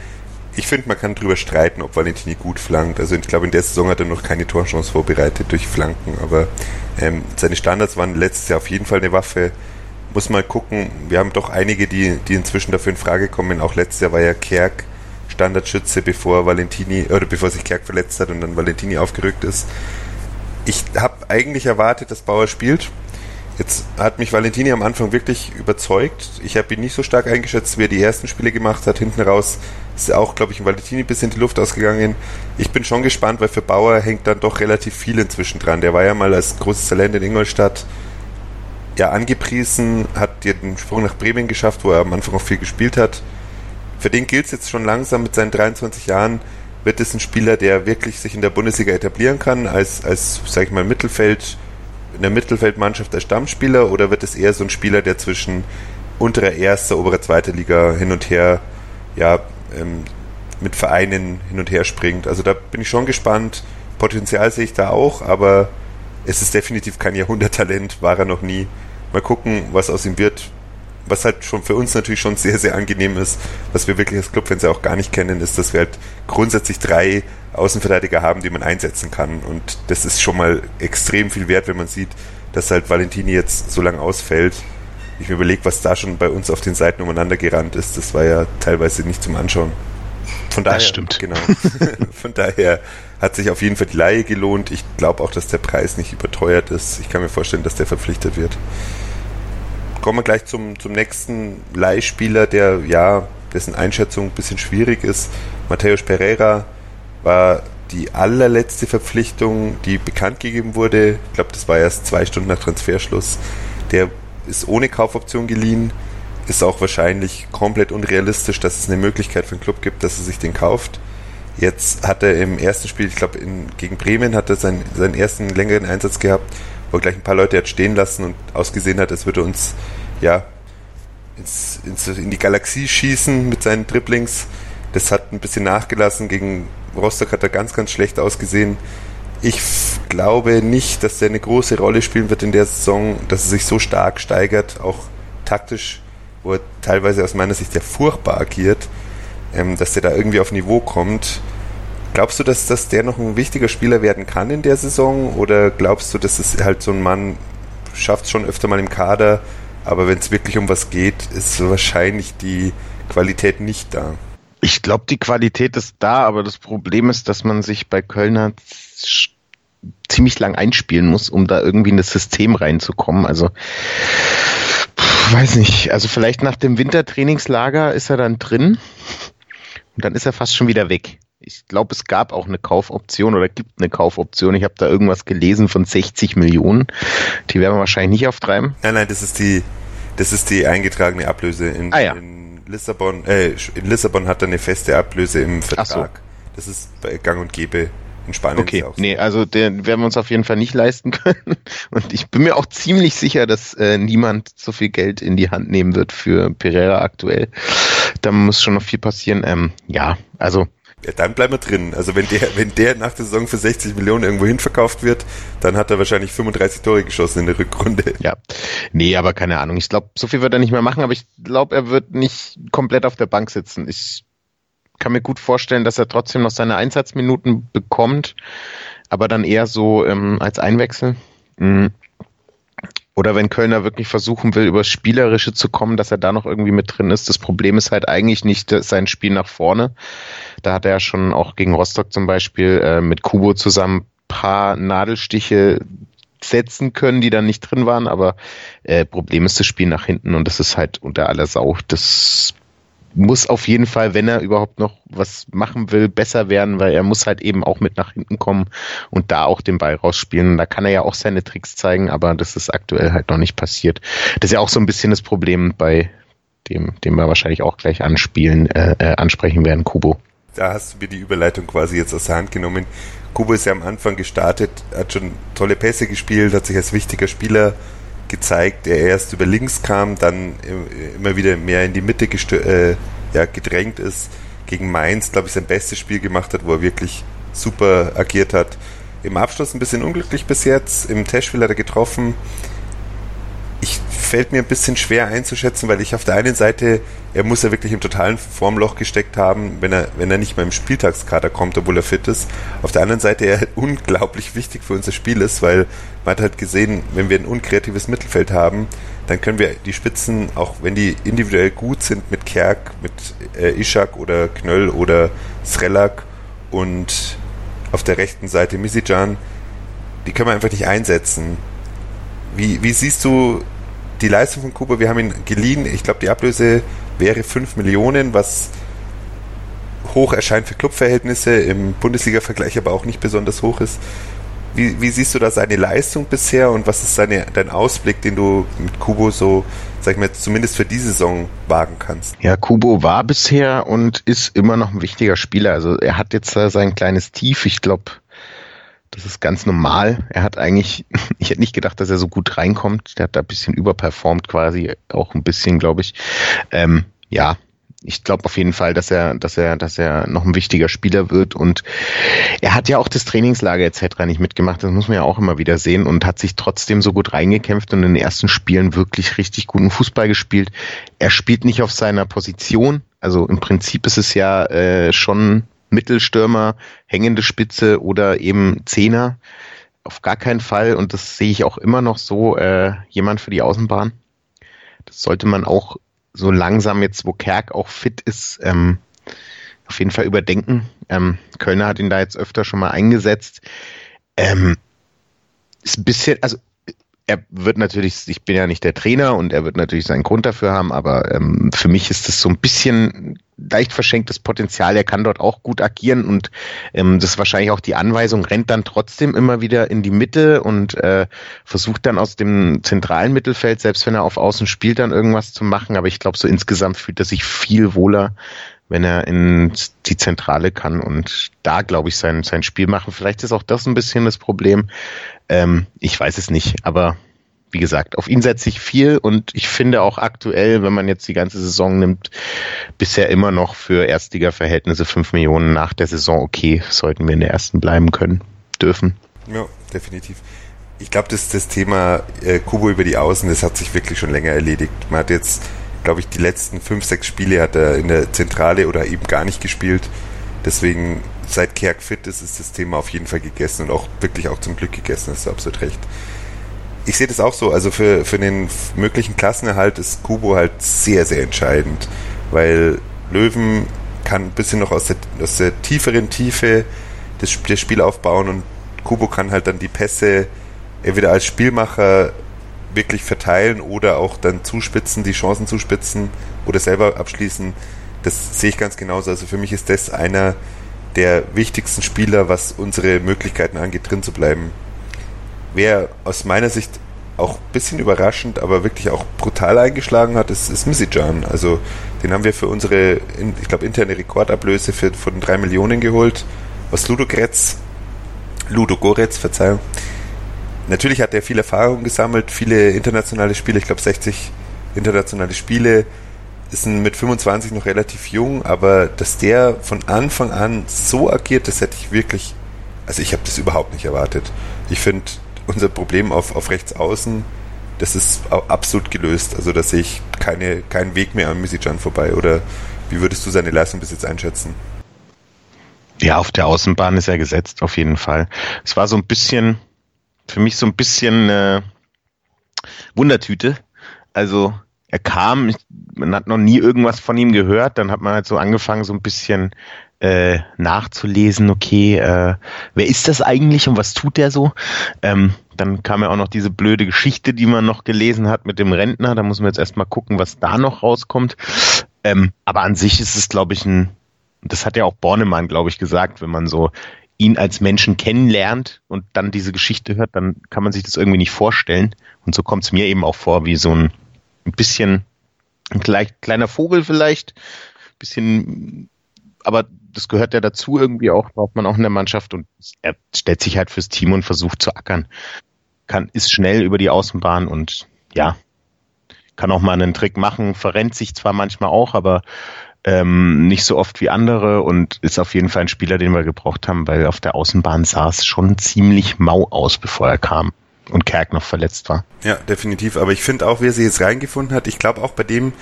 ich finde, man kann drüber streiten, ob Valentini gut flankt. Also ich glaube, in der Saison hat er noch keine Torchance vorbereitet durch Flanken, aber ähm, seine Standards waren letztes Jahr auf jeden Fall eine Waffe. Muss mal gucken, wir haben doch einige, die, die inzwischen dafür in Frage kommen. Auch letztes Jahr war ja Kerk Standardschütze, bevor Valentini, oder bevor sich Kerk verletzt hat und dann Valentini aufgerückt ist. Ich habe eigentlich erwartet, dass Bauer spielt. Jetzt hat mich Valentini am Anfang wirklich überzeugt. Ich habe ihn nicht so stark eingeschätzt, wie er die ersten Spiele gemacht hat. Hinten raus ist auch, glaube ich, Valentini bis in die Luft ausgegangen. Ich bin schon gespannt, weil für Bauer hängt dann doch relativ viel inzwischen dran. Der war ja mal als großes Talent in Ingolstadt ja angepriesen, hat den Sprung nach Bremen geschafft, wo er am Anfang auch viel gespielt hat. Für den gilt es jetzt schon langsam mit seinen 23 Jahren, wird es ein Spieler, der wirklich sich in der Bundesliga etablieren kann, als, als sag ich mal, Mittelfeld, in der Mittelfeldmannschaft als Stammspieler, oder wird es eher so ein Spieler, der zwischen unterer erster, oberer zweiter Liga hin und her ja, ähm, mit Vereinen hin und her springt. Also da bin ich schon gespannt. Potenzial sehe ich da auch, aber es ist definitiv kein Jahrhunderttalent, war er noch nie. Mal gucken, was aus ihm wird. Was halt schon für uns natürlich schon sehr, sehr angenehm ist, was wir wirklich als Clubfans ja auch gar nicht kennen, ist, dass wir halt grundsätzlich drei Außenverteidiger haben, die man einsetzen kann. Und das ist schon mal extrem viel wert, wenn man sieht, dass halt Valentini jetzt so lange ausfällt ich mir überlege, was da schon bei uns auf den Seiten umeinander gerannt ist, das war ja teilweise nicht zum Anschauen. Von daher, das stimmt. Genau. Von daher hat sich auf jeden Fall die Laie gelohnt. Ich glaube auch, dass der Preis nicht überteuert ist. Ich kann mir vorstellen, dass der verpflichtet wird. Kommen wir gleich zum, zum nächsten Leihspieler, der ja, dessen Einschätzung ein bisschen schwierig ist. Matthäus Pereira war die allerletzte Verpflichtung, die bekannt gegeben wurde. Ich glaube, das war erst zwei Stunden nach Transferschluss. Der ist ohne Kaufoption geliehen, ist auch wahrscheinlich komplett unrealistisch, dass es eine Möglichkeit für einen Club gibt, dass er sich den kauft. Jetzt hat er im ersten Spiel, ich glaube gegen Bremen, hat er seinen, seinen ersten längeren Einsatz gehabt, wo er gleich ein paar Leute hat stehen lassen und ausgesehen hat, als würde er uns ja ins, ins, in die Galaxie schießen mit seinen Dribblings. Das hat ein bisschen nachgelassen. Gegen Rostock hat er ganz, ganz schlecht ausgesehen. Ich glaube nicht, dass der eine große Rolle spielen wird in der Saison, dass er sich so stark steigert, auch taktisch, wo er teilweise aus meiner Sicht ja furchtbar agiert, ähm, dass der da irgendwie auf Niveau kommt. Glaubst du, dass, dass der noch ein wichtiger Spieler werden kann in der Saison? Oder glaubst du, dass es halt so ein Mann schafft schon öfter mal im Kader, aber wenn es wirklich um was geht, ist wahrscheinlich die Qualität nicht da? Ich glaube, die Qualität ist da, aber das Problem ist, dass man sich bei Kölner ziemlich lang einspielen muss, um da irgendwie in das System reinzukommen. Also weiß nicht, also vielleicht nach dem Wintertrainingslager ist er dann drin und dann ist er fast schon wieder weg. Ich glaube, es gab auch eine Kaufoption oder gibt eine Kaufoption. Ich habe da irgendwas gelesen von 60 Millionen. Die werden wir wahrscheinlich nicht auftreiben. Nein, nein, das ist die, das ist die eingetragene Ablöse in, ah, ja. in Lissabon. Äh, in Lissabon hat er eine feste Ablöse im Vertrag. So. Das ist bei Gang und Gäbe in Spanien okay, auch so. nee, also den werden wir uns auf jeden Fall nicht leisten können. Und ich bin mir auch ziemlich sicher, dass äh, niemand so viel Geld in die Hand nehmen wird für Pereira aktuell. Da muss schon noch viel passieren. Ähm, ja, also Ja, dann bleiben wir drin. Also wenn der, wenn der nach der Saison für 60 Millionen irgendwo hin verkauft wird, dann hat er wahrscheinlich 35 Tore geschossen in der Rückrunde. Ja. Nee, aber keine Ahnung. Ich glaube, so viel wird er nicht mehr machen, aber ich glaube, er wird nicht komplett auf der Bank sitzen. Ich kann mir gut vorstellen, dass er trotzdem noch seine Einsatzminuten bekommt, aber dann eher so ähm, als Einwechsel. Mhm. Oder wenn Kölner wirklich versuchen will, übers Spielerische zu kommen, dass er da noch irgendwie mit drin ist. Das Problem ist halt eigentlich nicht sein Spiel nach vorne. Da hat er ja schon auch gegen Rostock zum Beispiel äh, mit Kubo zusammen paar Nadelstiche setzen können, die dann nicht drin waren. Aber äh, Problem ist das Spiel nach hinten und das ist halt unter aller Sau. Das muss auf jeden Fall, wenn er überhaupt noch was machen will, besser werden, weil er muss halt eben auch mit nach hinten kommen und da auch den Ball rausspielen. Da kann er ja auch seine Tricks zeigen, aber das ist aktuell halt noch nicht passiert. Das ist ja auch so ein bisschen das Problem bei dem, dem wir wahrscheinlich auch gleich anspielen, äh, äh, ansprechen werden, Kubo. Da hast du mir die Überleitung quasi jetzt aus der Hand genommen. Kubo ist ja am Anfang gestartet, hat schon tolle Pässe gespielt, hat sich als wichtiger Spieler gezeigt, der erst über links kam, dann immer wieder mehr in die Mitte äh, ja, gedrängt ist. Gegen Mainz, glaube ich, sein bestes Spiel gemacht hat, wo er wirklich super agiert hat. Im Abschluss ein bisschen unglücklich bis jetzt. Im Testspiel hat er getroffen fällt mir ein bisschen schwer einzuschätzen, weil ich auf der einen Seite, er muss ja wirklich im totalen Formloch gesteckt haben, wenn er, wenn er nicht mal im Spieltagskader kommt, obwohl er fit ist. Auf der anderen Seite er unglaublich wichtig für unser Spiel ist, weil man hat halt gesehen, wenn wir ein unkreatives Mittelfeld haben, dann können wir die Spitzen, auch wenn die individuell gut sind, mit Kerk, mit äh, Ishak oder Knöll oder Srelak und auf der rechten Seite Misijan, die können wir einfach nicht einsetzen. Wie, wie siehst du die Leistung von Kuba? Wir haben ihn geliehen. Ich glaube, die Ablöse wäre 5 Millionen, was hoch erscheint für Clubverhältnisse, im Bundesliga-Vergleich aber auch nicht besonders hoch ist. Wie, wie, siehst du da seine Leistung bisher und was ist seine, dein Ausblick, den du mit Kubo so, sag ich mal, zumindest für diese Saison wagen kannst? Ja, Kubo war bisher und ist immer noch ein wichtiger Spieler. Also er hat jetzt sein kleines Tief. Ich glaube, das ist ganz normal. Er hat eigentlich, ich hätte nicht gedacht, dass er so gut reinkommt. Der hat da ein bisschen überperformt quasi, auch ein bisschen, glaube ich. Ähm, ja, ich glaube auf jeden Fall, dass er, dass er, dass er noch ein wichtiger Spieler wird und er hat ja auch das Trainingslager etc. nicht mitgemacht. Das muss man ja auch immer wieder sehen und hat sich trotzdem so gut reingekämpft und in den ersten Spielen wirklich richtig guten Fußball gespielt. Er spielt nicht auf seiner Position. Also im Prinzip ist es ja äh, schon Mittelstürmer, hängende Spitze oder eben Zehner. Auf gar keinen Fall, und das sehe ich auch immer noch so, äh, jemand für die Außenbahn. Das sollte man auch so langsam jetzt, wo Kerk auch fit ist, ähm, auf jeden Fall überdenken. Ähm, Kölner hat ihn da jetzt öfter schon mal eingesetzt. Ähm, ist ein bisschen, also er wird natürlich, ich bin ja nicht der Trainer und er wird natürlich seinen Grund dafür haben, aber ähm, für mich ist das so ein bisschen leicht verschenktes Potenzial. Er kann dort auch gut agieren und ähm, das ist wahrscheinlich auch die Anweisung, rennt dann trotzdem immer wieder in die Mitte und äh, versucht dann aus dem zentralen Mittelfeld, selbst wenn er auf Außen spielt, dann irgendwas zu machen. Aber ich glaube, so insgesamt fühlt er sich viel wohler, wenn er in die Zentrale kann und da, glaube ich, sein, sein Spiel machen. Vielleicht ist auch das ein bisschen das Problem. Ähm, ich weiß es nicht, aber wie gesagt, auf ihn setze ich viel und ich finde auch aktuell, wenn man jetzt die ganze Saison nimmt, bisher immer noch für Erstliga-Verhältnisse 5 Millionen nach der Saison okay, sollten wir in der ersten bleiben können, dürfen. Ja, definitiv. Ich glaube, das, das Thema äh, Kubo über die Außen, das hat sich wirklich schon länger erledigt. Man hat jetzt, glaube ich, die letzten fünf, sechs Spiele hat er in der Zentrale oder eben gar nicht gespielt. Deswegen, seit Kerk fit ist, ist das Thema auf jeden Fall gegessen und auch wirklich auch zum Glück gegessen, hast du absolut recht ich sehe das auch so. Also für, für den möglichen Klassenerhalt ist Kubo halt sehr, sehr entscheidend, weil Löwen kann ein bisschen noch aus der, aus der tieferen Tiefe das, das Spiel aufbauen und Kubo kann halt dann die Pässe entweder als Spielmacher wirklich verteilen oder auch dann zuspitzen, die Chancen zuspitzen oder selber abschließen. Das sehe ich ganz genauso. Also für mich ist das einer der wichtigsten Spieler, was unsere Möglichkeiten angeht, drin zu bleiben wer aus meiner Sicht auch ein bisschen überraschend, aber wirklich auch brutal eingeschlagen hat, ist, ist Misijan. Also den haben wir für unsere, ich glaube, interne Rekordablöse für, von drei Millionen geholt. Aus Ludogretz, Ludogorets, Verzeihung. Natürlich hat er viel Erfahrung gesammelt, viele internationale Spiele, ich glaube 60 internationale Spiele, ist mit 25 noch relativ jung, aber dass der von Anfang an so agiert, das hätte ich wirklich, also ich habe das überhaupt nicht erwartet. Ich finde unser Problem auf, auf rechts außen, das ist absolut gelöst. Also da sehe ich keine, keinen Weg mehr an Misijan vorbei. Oder wie würdest du seine Leistung bis jetzt einschätzen? Ja, auf der Außenbahn ist er gesetzt, auf jeden Fall. Es war so ein bisschen, für mich so ein bisschen äh, Wundertüte. Also er kam, man hat noch nie irgendwas von ihm gehört, dann hat man halt so angefangen, so ein bisschen äh, nachzulesen, okay, äh, wer ist das eigentlich und was tut der so? Ähm, dann kam ja auch noch diese blöde Geschichte, die man noch gelesen hat mit dem Rentner. Da muss man jetzt erstmal gucken, was da noch rauskommt. Ähm, aber an sich ist es, glaube ich, ein, das hat ja auch Bornemann, glaube ich, gesagt, wenn man so ihn als Menschen kennenlernt und dann diese Geschichte hört, dann kann man sich das irgendwie nicht vorstellen. Und so kommt es mir eben auch vor, wie so ein, ein bisschen ein kleiner Vogel vielleicht, bisschen, aber das gehört ja dazu irgendwie auch, braucht man auch in der Mannschaft und er stellt sich halt fürs Team und versucht zu ackern. Kann, ist schnell über die Außenbahn und ja, kann auch mal einen Trick machen, verrennt sich zwar manchmal auch, aber ähm, nicht so oft wie andere und ist auf jeden Fall ein Spieler, den wir gebraucht haben, weil auf der Außenbahn sah es schon ziemlich mau aus, bevor er kam und Kerk noch verletzt war. Ja, definitiv. Aber ich finde auch, wie er sich jetzt reingefunden hat, ich glaube auch bei dem,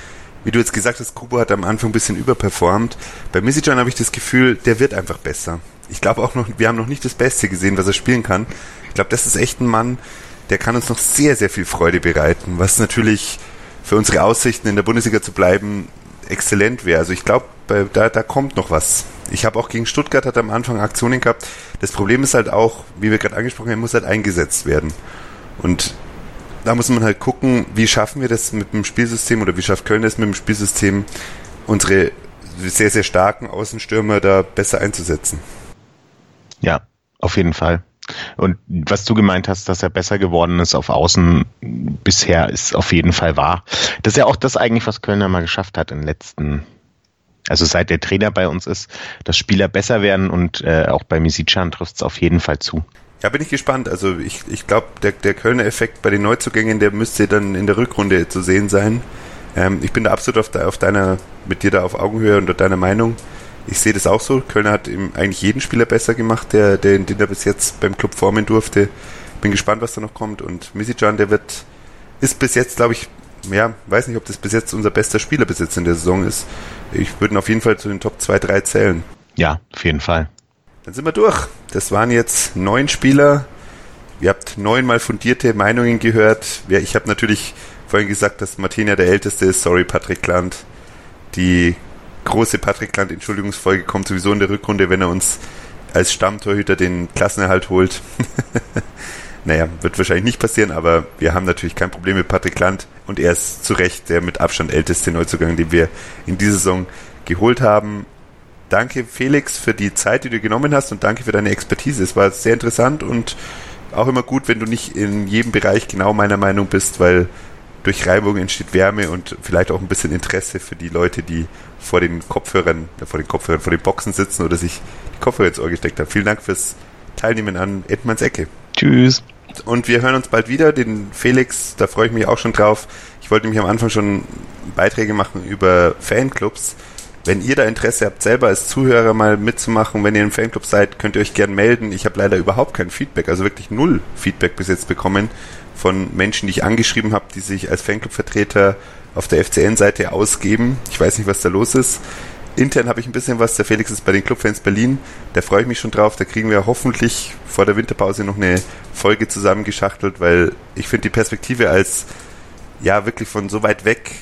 wie du jetzt gesagt hast, Kubo hat am Anfang ein bisschen überperformt. Bei Misijan habe ich das Gefühl, der wird einfach besser. Ich glaube auch noch, wir haben noch nicht das Beste gesehen, was er spielen kann. Ich glaube, das ist echt ein Mann, der kann uns noch sehr, sehr viel Freude bereiten, was natürlich für unsere Aussichten in der Bundesliga zu bleiben exzellent wäre. Also ich glaube, da, da kommt noch was. Ich habe auch gegen Stuttgart hat am Anfang Aktionen gehabt. Das Problem ist halt auch, wie wir gerade angesprochen haben, muss halt eingesetzt werden. Und da muss man halt gucken, wie schaffen wir das mit dem Spielsystem oder wie schafft Köln das mit dem Spielsystem, unsere sehr, sehr starken Außenstürmer da besser einzusetzen. Ja, auf jeden Fall. Und was du gemeint hast, dass er besser geworden ist auf Außen bisher, ist auf jeden Fall wahr. Das ist ja auch das eigentlich, was Kölner mal geschafft hat in den letzten, also seit der Trainer bei uns ist, dass Spieler besser werden und äh, auch bei Misicjan trifft es auf jeden Fall zu. Ja, bin ich gespannt. Also ich, ich glaube, der, der Kölner Effekt bei den Neuzugängen, der müsste dann in der Rückrunde zu sehen sein. Ähm, ich bin da absolut auf, de, auf deiner, mit dir da auf Augenhöhe und deiner Meinung ich sehe das auch so. Kölner hat eigentlich jeden Spieler besser gemacht, der, der, den er bis jetzt beim Club formen durfte. Bin gespannt, was da noch kommt. Und Misijan, der wird, ist bis jetzt, glaube ich, ja, weiß nicht, ob das bis jetzt unser bester Spieler bis jetzt in der Saison ist. Ich würde ihn auf jeden Fall zu den Top 2, 3 zählen. Ja, auf jeden Fall. Dann sind wir durch. Das waren jetzt neun Spieler. Ihr habt neunmal fundierte Meinungen gehört. Ich habe natürlich vorhin gesagt, dass Martina der Älteste ist. Sorry, Patrick Land. Die große Patrick Land Entschuldigungsfolge kommt sowieso in der Rückrunde, wenn er uns als Stammtorhüter den Klassenerhalt holt. naja, wird wahrscheinlich nicht passieren, aber wir haben natürlich kein Problem mit Patrick Land und er ist zu Recht der mit Abstand älteste Neuzugang, den wir in dieser Saison geholt haben. Danke Felix für die Zeit, die du genommen hast und danke für deine Expertise. Es war sehr interessant und auch immer gut, wenn du nicht in jedem Bereich genau meiner Meinung bist, weil durch Reibung entsteht Wärme und vielleicht auch ein bisschen Interesse für die Leute, die vor den Kopfhörern, äh, vor den Kopfhörern, vor den Boxen sitzen oder sich die Kopfhörer ins Ohr gesteckt haben. Vielen Dank fürs Teilnehmen an Edmanns Ecke. Tschüss. Und wir hören uns bald wieder. Den Felix, da freue ich mich auch schon drauf. Ich wollte nämlich am Anfang schon Beiträge machen über Fanclubs. Wenn ihr da Interesse habt, selber als Zuhörer mal mitzumachen, wenn ihr im Fanclub seid, könnt ihr euch gern melden. Ich habe leider überhaupt kein Feedback, also wirklich null Feedback bis jetzt bekommen von Menschen, die ich angeschrieben habe, die sich als Fanclub-Vertreter auf der FCN-Seite ausgeben. Ich weiß nicht, was da los ist. Intern habe ich ein bisschen was. Der Felix ist bei den Clubfans Berlin. Da freue ich mich schon drauf. Da kriegen wir hoffentlich vor der Winterpause noch eine Folge zusammengeschachtelt, weil ich finde die Perspektive als ja wirklich von so weit weg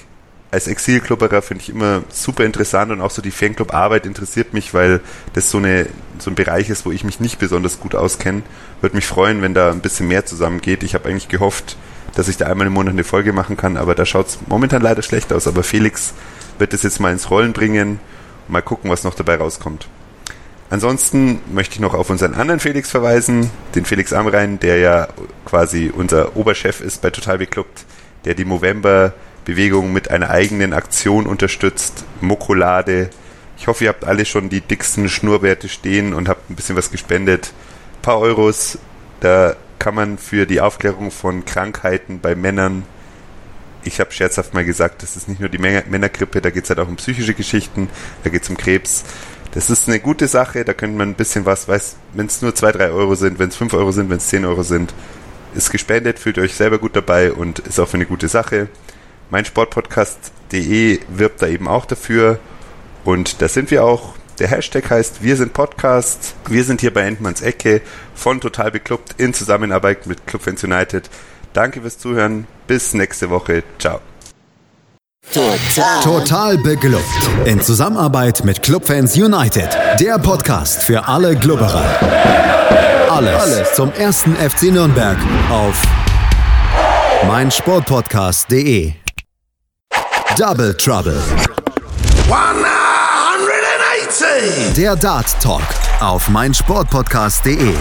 als Exilklubberer finde ich immer super interessant und auch so die Fanclub-Arbeit interessiert mich, weil das so, eine, so ein Bereich ist, wo ich mich nicht besonders gut auskenne. Würde mich freuen, wenn da ein bisschen mehr zusammengeht. Ich habe eigentlich gehofft, dass ich da einmal im Monat eine Folge machen kann, aber da schaut es momentan leider schlecht aus. Aber Felix wird das jetzt mal ins Rollen bringen und mal gucken, was noch dabei rauskommt. Ansonsten möchte ich noch auf unseren anderen Felix verweisen, den Felix Amrein, der ja quasi unser Oberchef ist bei Total Beklubbt, der die Movember Bewegung mit einer eigenen Aktion unterstützt. Mokolade. Ich hoffe, ihr habt alle schon die dicksten Schnurrbärte stehen und habt ein bisschen was gespendet. Ein paar Euros. Da kann man für die Aufklärung von Krankheiten bei Männern ich habe scherzhaft mal gesagt, das ist nicht nur die Männergrippe, da geht es halt auch um psychische Geschichten, da geht es um Krebs. Das ist eine gute Sache, da könnte man ein bisschen was, weiß, wenn es nur 2, 3 Euro sind, wenn es 5 Euro sind, wenn es 10 Euro sind, ist gespendet, fühlt euch selber gut dabei und ist auch für eine gute Sache. Mein Sportpodcast.de wirbt da eben auch dafür und da sind wir auch. Der Hashtag heißt Wir sind Podcast. Wir sind hier bei Endmanns Ecke von Total Beklubbt in Zusammenarbeit mit Clubfans United. Danke fürs Zuhören. Bis nächste Woche. Ciao. Total. Total beglückt. In Zusammenarbeit mit Clubfans United. Der Podcast für alle Glubberer. Alles, Alles zum ersten FC Nürnberg auf meinsportpodcast.de. Double Trouble. 180. Der Dart Talk auf meinsportpodcast.de.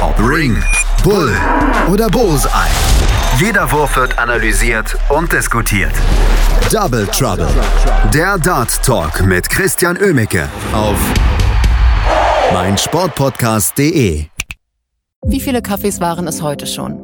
Ob Ring, Bull oder Bullseye. Jeder Wurf wird analysiert und diskutiert. Double Trouble. Der Dart Talk mit Christian Ömicke auf meinsportpodcast.de. Wie viele Kaffees waren es heute schon?